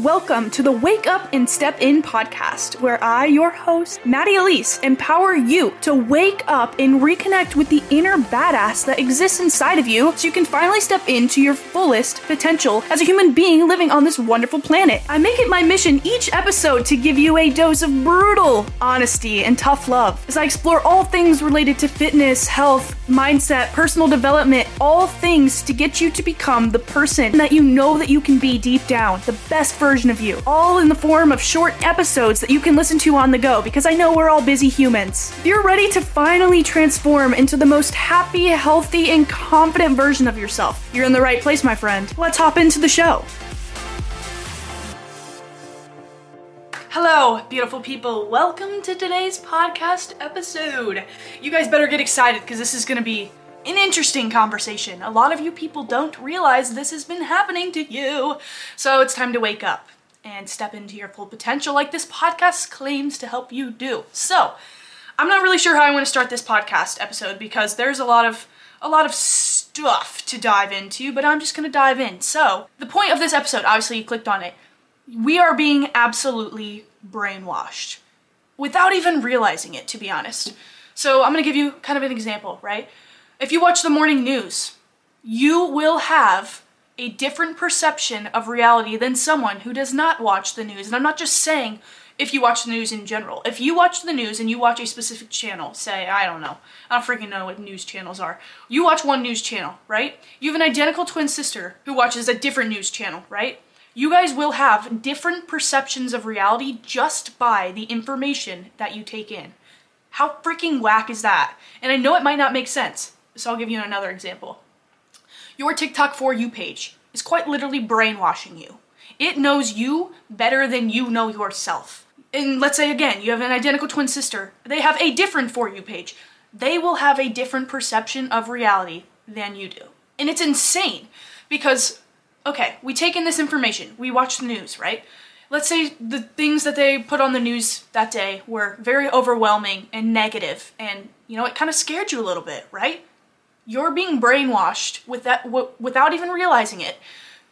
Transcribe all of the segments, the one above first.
and welcome to the Wake Up and Step In podcast, where I, your host, Maddie Elise, empower you to wake up and reconnect with the inner badass that exists inside of you so you can finally step into your fullest potential as a human being living on this wonderful planet. I make it my mission each episode to give you a dose of brutal honesty and tough love as I explore all things related to fitness, health, mindset, personal development, all things to get you to become the person that you know that you can be deep down, the best version of you, all in the form of short episodes that you can listen to on the go because I know we're all busy humans. If you're ready to finally transform into the most happy, healthy, and confident version of yourself, you're in the right place, my friend. Let's hop into the show. Hello, beautiful people. Welcome to today's podcast episode. You guys better get excited because this is going to be an interesting conversation. A lot of you people don't realize this has been happening to you. So it's time to wake up and step into your full potential like this podcast claims to help you do. So, I'm not really sure how I want to start this podcast episode because there's a lot of a lot of stuff to dive into, but I'm just going to dive in. So, the point of this episode, obviously you clicked on it, we are being absolutely brainwashed without even realizing it, to be honest. So I'm gonna give you kind of an example, right? If you watch the morning news, you will have a different perception of reality than someone who does not watch the news. And I'm not just saying if you watch the news in general. If you watch the news and you watch a specific channel, say, I don't know, I don't freaking know what news channels are. You watch one news channel, right? You have an identical twin sister who watches a different news channel, right? You guys will have different perceptions of reality just by the information that you take in. How freaking whack is that? And I know it might not make sense, so I'll give you another example. Your TikTok For You page is quite literally brainwashing you. It knows you better than you know yourself. And let's say again, you have an identical twin sister. They have a different For You page. They will have a different perception of reality than you do. And it's insane because okay, we take in this information, we watch the news, right? Let's say the things that they put on the news that day were very overwhelming and negative, and you know, it kind of scared you a little bit, right? You're being brainwashed with that w- without even realizing it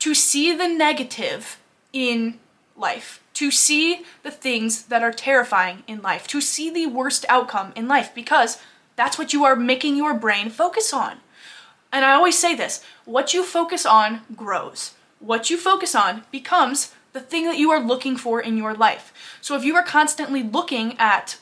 to see the negative in life, to see the things that are terrifying in life, to see the worst outcome in life because that's what you are making your brain focus on. And I always say this what you focus on grows. What you focus on becomes the thing that you are looking for in your life. So if you are constantly looking at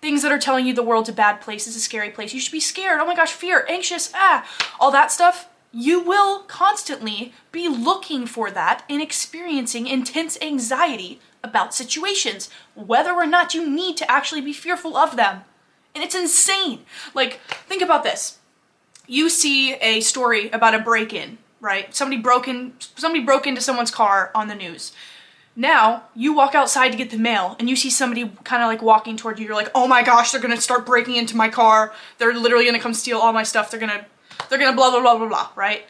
things that are telling you the world's a bad place, is a scary place, you should be scared, oh my gosh, fear, anxious, ah, all that stuff, you will constantly be looking for that and experiencing intense anxiety about situations, whether or not you need to actually be fearful of them. And it's insane. Like, think about this you see a story about a break-in, right? Somebody broke in somebody broke into someone's car on the news. Now, you walk outside to get the mail and you see somebody kind of like walking toward you. You're like, "Oh my gosh, they're going to start breaking into my car. They're literally going to come steal all my stuff. They're going to they're going to blah blah blah blah blah," right?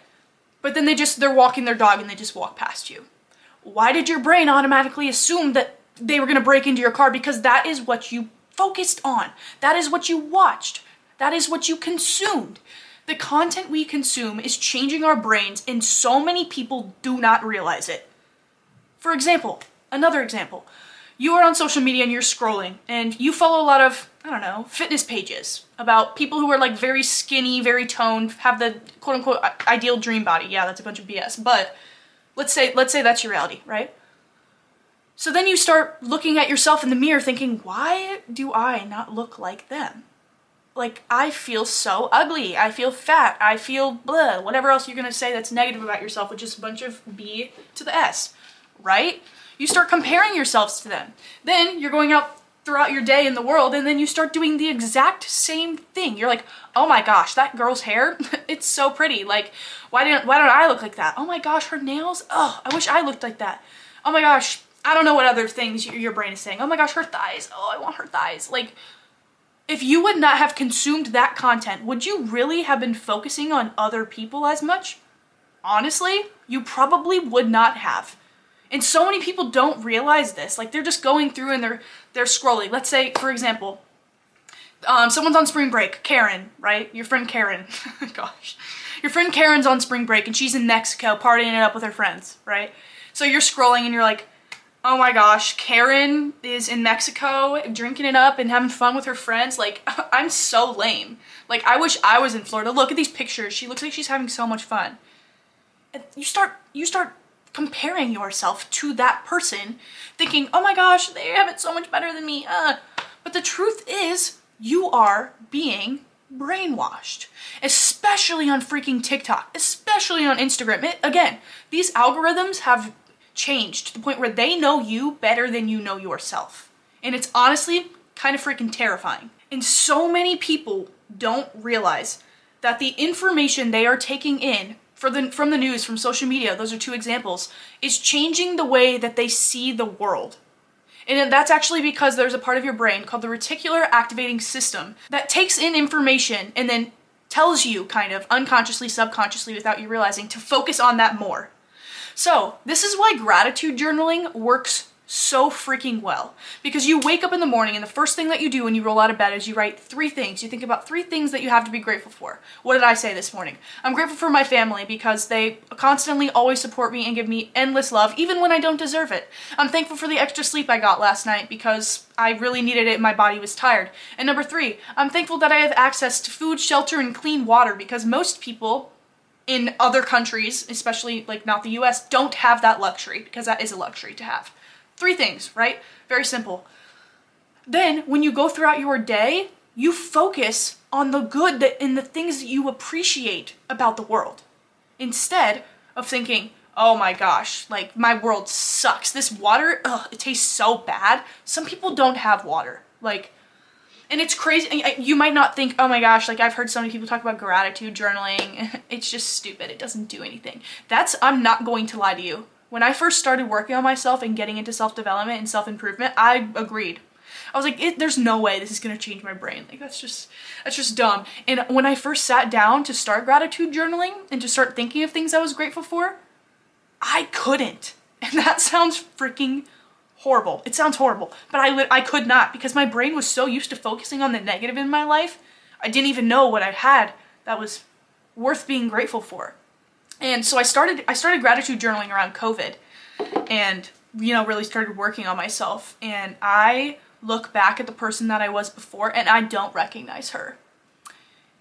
But then they just they're walking their dog and they just walk past you. Why did your brain automatically assume that they were going to break into your car because that is what you focused on. That is what you watched. That is what you consumed. The content we consume is changing our brains, and so many people do not realize it. For example, another example. You are on social media and you're scrolling, and you follow a lot of, I don't know, fitness pages about people who are like very skinny, very toned, have the quote unquote ideal dream body. Yeah, that's a bunch of BS. But let's say let's say that's your reality, right? So then you start looking at yourself in the mirror thinking, why do I not look like them? like I feel so ugly. I feel fat. I feel blah. Whatever else you're gonna say that's negative about yourself, which is a bunch of B to the S, right? You start comparing yourselves to them. Then you're going out throughout your day in the world, and then you start doing the exact same thing. You're like, oh my gosh, that girl's hair, it's so pretty. Like, why didn't why don't I look like that? Oh my gosh, her nails. Oh, I wish I looked like that. Oh my gosh, I don't know what other things your brain is saying. Oh my gosh, her thighs. Oh, I want her thighs. Like if you would not have consumed that content, would you really have been focusing on other people as much? Honestly, you probably would not have. And so many people don't realize this. Like they're just going through and they're they're scrolling. Let's say, for example, um, someone's on spring break. Karen, right? Your friend Karen. Gosh, your friend Karen's on spring break and she's in Mexico partying it up with her friends, right? So you're scrolling and you're like, oh my gosh, Karen is in Mexico drinking it up and having fun with her friends. Like, I'm so lame. Like, I wish I was in Florida. Look at these pictures. She looks like she's having so much fun. You start, you start comparing yourself to that person, thinking, oh my gosh, they have it so much better than me. Uh. But the truth is, you are being brainwashed, especially on freaking TikTok, especially on Instagram. It, again, these algorithms have changed to the point where they know you better than you know yourself. And it's honestly kind of freaking terrifying. And so many people don't realize that the information they are taking in for the, from the news, from social media, those are two examples, is changing the way that they see the world. And that's actually because there's a part of your brain called the reticular activating system that takes in information and then tells you, kind of unconsciously, subconsciously, without you realizing, to focus on that more. So, this is why gratitude journaling works so freaking well. Because you wake up in the morning and the first thing that you do when you roll out of bed is you write three things. You think about three things that you have to be grateful for. What did I say this morning? I'm grateful for my family because they constantly always support me and give me endless love, even when I don't deserve it. I'm thankful for the extra sleep I got last night because I really needed it my body was tired. And number three, I'm thankful that I have access to food, shelter, and clean water because most people in other countries, especially like not the US, don't have that luxury because that is a luxury to have. Three things, right? Very simple. Then, when you go throughout your day, you focus on the good that in the things that you appreciate about the world. Instead of thinking, oh my gosh, like my world sucks. This water, ugh, it tastes so bad. Some people don't have water. Like, and it's crazy. Uh, you might not think, oh my gosh, like I've heard so many people talk about gratitude journaling. It's just stupid. It doesn't do anything. That's, I'm not going to lie to you. When I first started working on myself and getting into self-development and self-improvement, I agreed. I was like, there's no way this is gonna change my brain. Like that's just, that's just dumb. And when I first sat down to start gratitude journaling and to start thinking of things I was grateful for, I couldn't. And that sounds freaking horrible. It sounds horrible, but I, I could not because my brain was so used to focusing on the negative in my life. I didn't even know what I had that was worth being grateful for. And so I started I started gratitude journaling around COVID and you know really started working on myself and I look back at the person that I was before and I don't recognize her.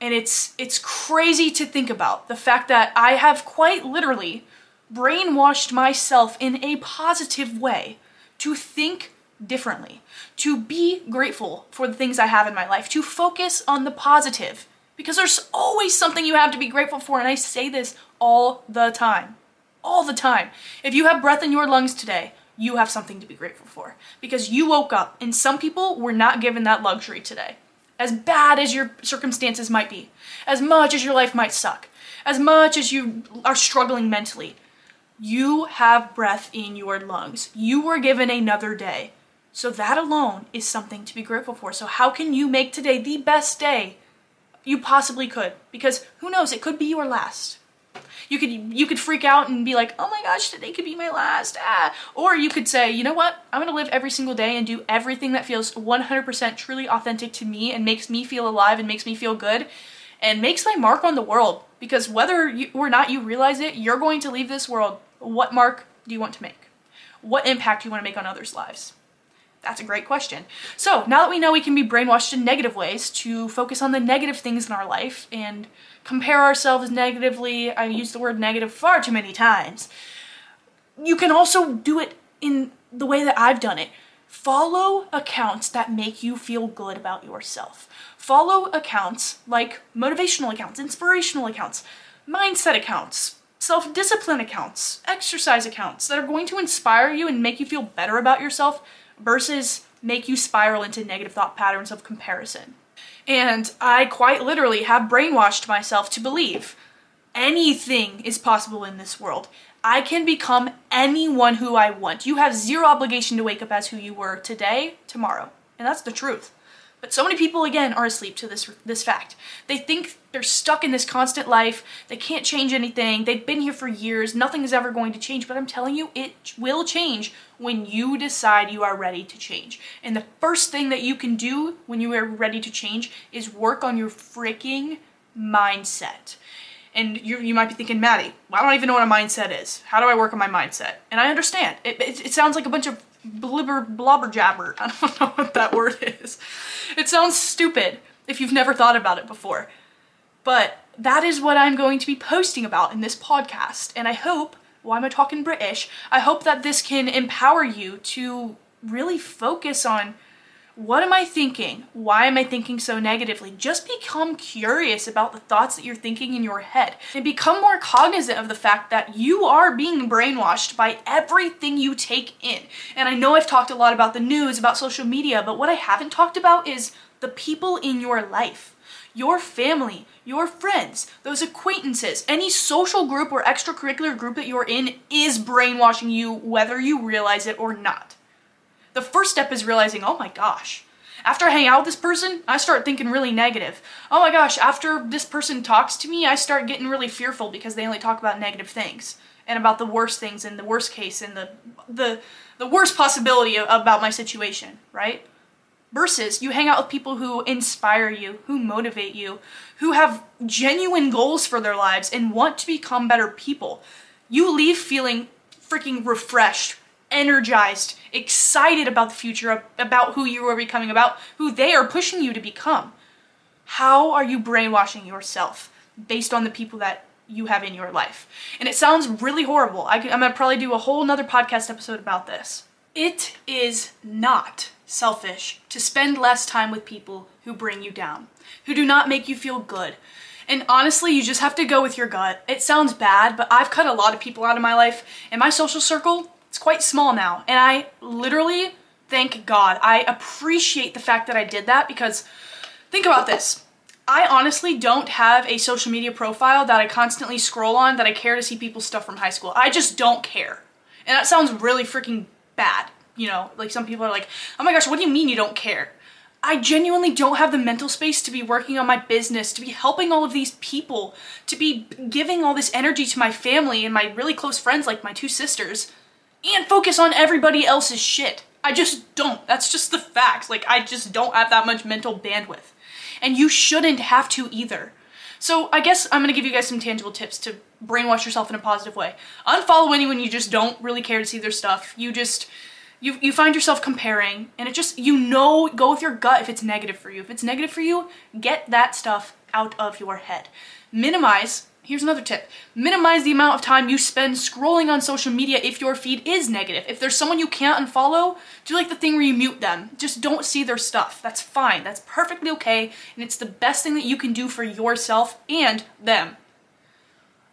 And it's it's crazy to think about the fact that I have quite literally brainwashed myself in a positive way to think differently, to be grateful for the things I have in my life, to focus on the positive because there's always something you have to be grateful for. And I say this all the time. All the time. If you have breath in your lungs today, you have something to be grateful for because you woke up and some people were not given that luxury today. As bad as your circumstances might be, as much as your life might suck, as much as you are struggling mentally, you have breath in your lungs. You were given another day. So that alone is something to be grateful for. So how can you make today the best day you possibly could because who knows it could be your last. You could you could freak out and be like oh my gosh today could be my last ah. Or you could say you know what? I'm gonna live every single day and do everything that feels 100% truly authentic to me and makes me feel alive and makes me feel good and makes my mark on the world. Because whether you, or not you realize it you're going to leave this world. What mark do you want to make? What impact do you want to make on others lives that's a great question. So now that we know we can be brainwashed in negative ways to focus on the negative things in our life and compare ourselves negatively, I use the word negative far too many times, you can also do it in the way that I've done it. Follow accounts that make you feel good about yourself. Follow accounts like motivational accounts, inspirational accounts, mindset accounts, self discipline accounts, exercise accounts that are going to inspire you and make you feel better about yourself versus make you spiral into negative thought patterns of comparison. And I quite literally have brainwashed myself to believe anything is possible in this world. I can become anyone who I want. You have zero obligation to wake up as who you were today, tomorrow. And that's the truth. But so many people, again, are asleep to this, this fact. They think they're stuck in this constant life, they can't change anything, they've been here for years, nothing is ever going to change. But I'm telling you, it will change when you decide you are ready to change. And the first thing that you can do when you are ready to change is work on your freaking mindset. And you, you might be thinking, Maddie, I don't even know what a mindset is. How do I work on my mindset? And I understand. It, it, it sounds like a bunch of blibber blobber jabber. I don't know what that word is. It sounds stupid if you've never thought about it before. But that is what I'm going to be posting about in this podcast. And I hope, why am I talking British? I hope that this can empower you to really focus on what am I thinking? Why am I thinking so negatively? Just become curious about the thoughts that you're thinking in your head and become more cognizant of the fact that you are being brainwashed by everything you take in. And I know I've talked a lot about the news, about social media, but what I haven't talked about is the people in your life. Your family, your friends, those acquaintances, any social group or extracurricular group that you're in is brainwashing you whether you realize it or not. The first step is realizing, oh my gosh, after I hang out with this person, I start thinking really negative. Oh my gosh, after this person talks to me, I start getting really fearful because they only talk about negative things and about the worst things and the worst case and the the the worst possibility about my situation, right? Versus you hang out with people who inspire you, who motivate you, who have genuine goals for their lives and want to become better people. You leave feeling freaking refreshed, energized, excited about the future, about who you are becoming, about who they are pushing you to become. How are you brainwashing yourself based on the people that you have in your life? And it sounds really horrible. I am gonna probably do a whole nother podcast episode about this. It is not selfish to spend less time with people who bring you down, who do not make you feel good. And honestly, you just have to go with your gut. It sounds bad, but I've cut a lot of people out of my life, and my social circle it's quite small now. And I literally, thank God, I appreciate the fact that I did that because think about this. I honestly don't have a social media profile that I constantly scroll on that I care to see people's stuff from high school. I just don't care. And that sounds really freaking bad. You know, like some people are like, oh my gosh, what do you mean you don't care? I genuinely don't have the mental space to be working on my business, to be helping all of these people, to be giving all this energy to my family and my really close friends like my two sisters and focus on everybody else's shit. I just don't. That's just the facts. Like, I just don't have that much mental bandwidth. And you shouldn't have to either. So, I guess I'm gonna give you guys some tangible tips to brainwash yourself in a positive way. Unfollow anyone you just don't really care to see their stuff. You just, you, you find yourself comparing, and it just, you know, go with your gut if it's negative for you. If it's negative for you, get that stuff out of your head. Minimize Here's another tip. Minimize the amount of time you spend scrolling on social media if your feed is negative. If there's someone you can't unfollow, do like the thing where you mute them. Just don't see their stuff. That's fine. That's perfectly okay. And it's the best thing that you can do for yourself and them.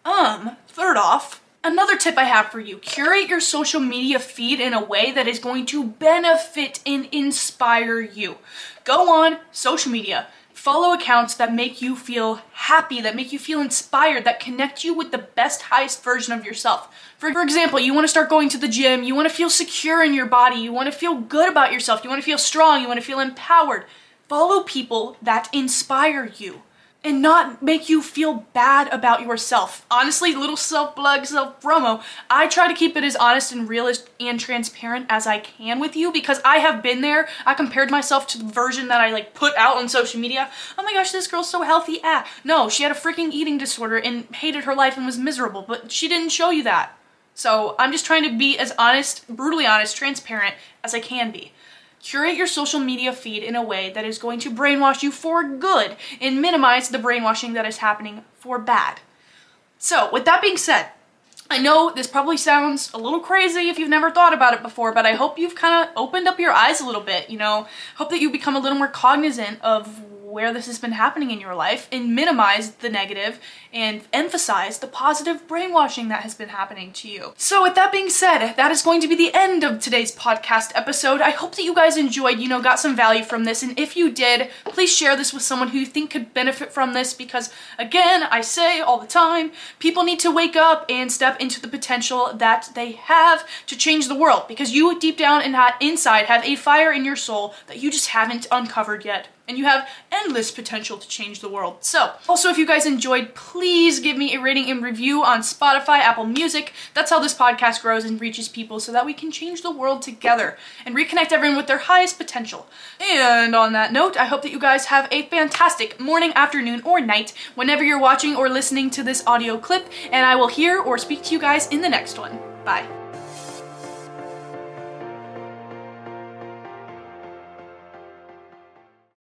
Um, third off, another tip I have for you. Curate your social media feed in a way that is going to benefit and inspire you. Go on social media Follow accounts that make you feel happy, that make you feel inspired, that connect you with the best, highest version of yourself. For, for example, you want to start going to the gym, you want to feel secure in your body, you want to feel good about yourself, you want to feel strong, you want to feel empowered. Follow people that inspire you and not make you feel bad about yourself. Honestly, little self-plug, self-promo, I try to keep it as honest and realist and transparent as I can with you because I have been there. I compared myself to the version that I like put out on social media. Oh my gosh, this girl's so healthy. Ah, no, she had a freaking eating disorder and hated her life and was miserable, but she didn't show you that. So I'm just trying to be as honest, brutally honest, transparent as I can be. Curate your social media feed in a way that is going to brainwash you for good and minimize the brainwashing that is happening for bad. So, with that being said, I know this probably sounds a little crazy if you've never thought about it before, but I hope you've kind of opened up your eyes a little bit, you know. Hope that you become a little more cognizant of where this has been happening in your life and minimize the negative and emphasize the positive brainwashing that has been happening to you. So with that being said, that is going to be the end of today's podcast episode. I hope that you guys enjoyed, you know, got some value from this. And if you did, please share this with someone who you think could benefit from this because again, I say all the time, people need to wake up and step into the potential that they have to change the world because you deep down and inside have a fire in your soul that you just haven't uncovered yet. And you have endless potential to change the world. So, also if you guys enjoyed, please give me a rating and review on Spotify, Apple Music. That's how this podcast grows and reaches people so that we can change the world together and reconnect everyone with their highest potential. And on that note, I hope that you guys have a fantastic morning, afternoon, or night whenever you're watching or listening to this audio clip, and I will hear or speak to you guys in the next one. Bye.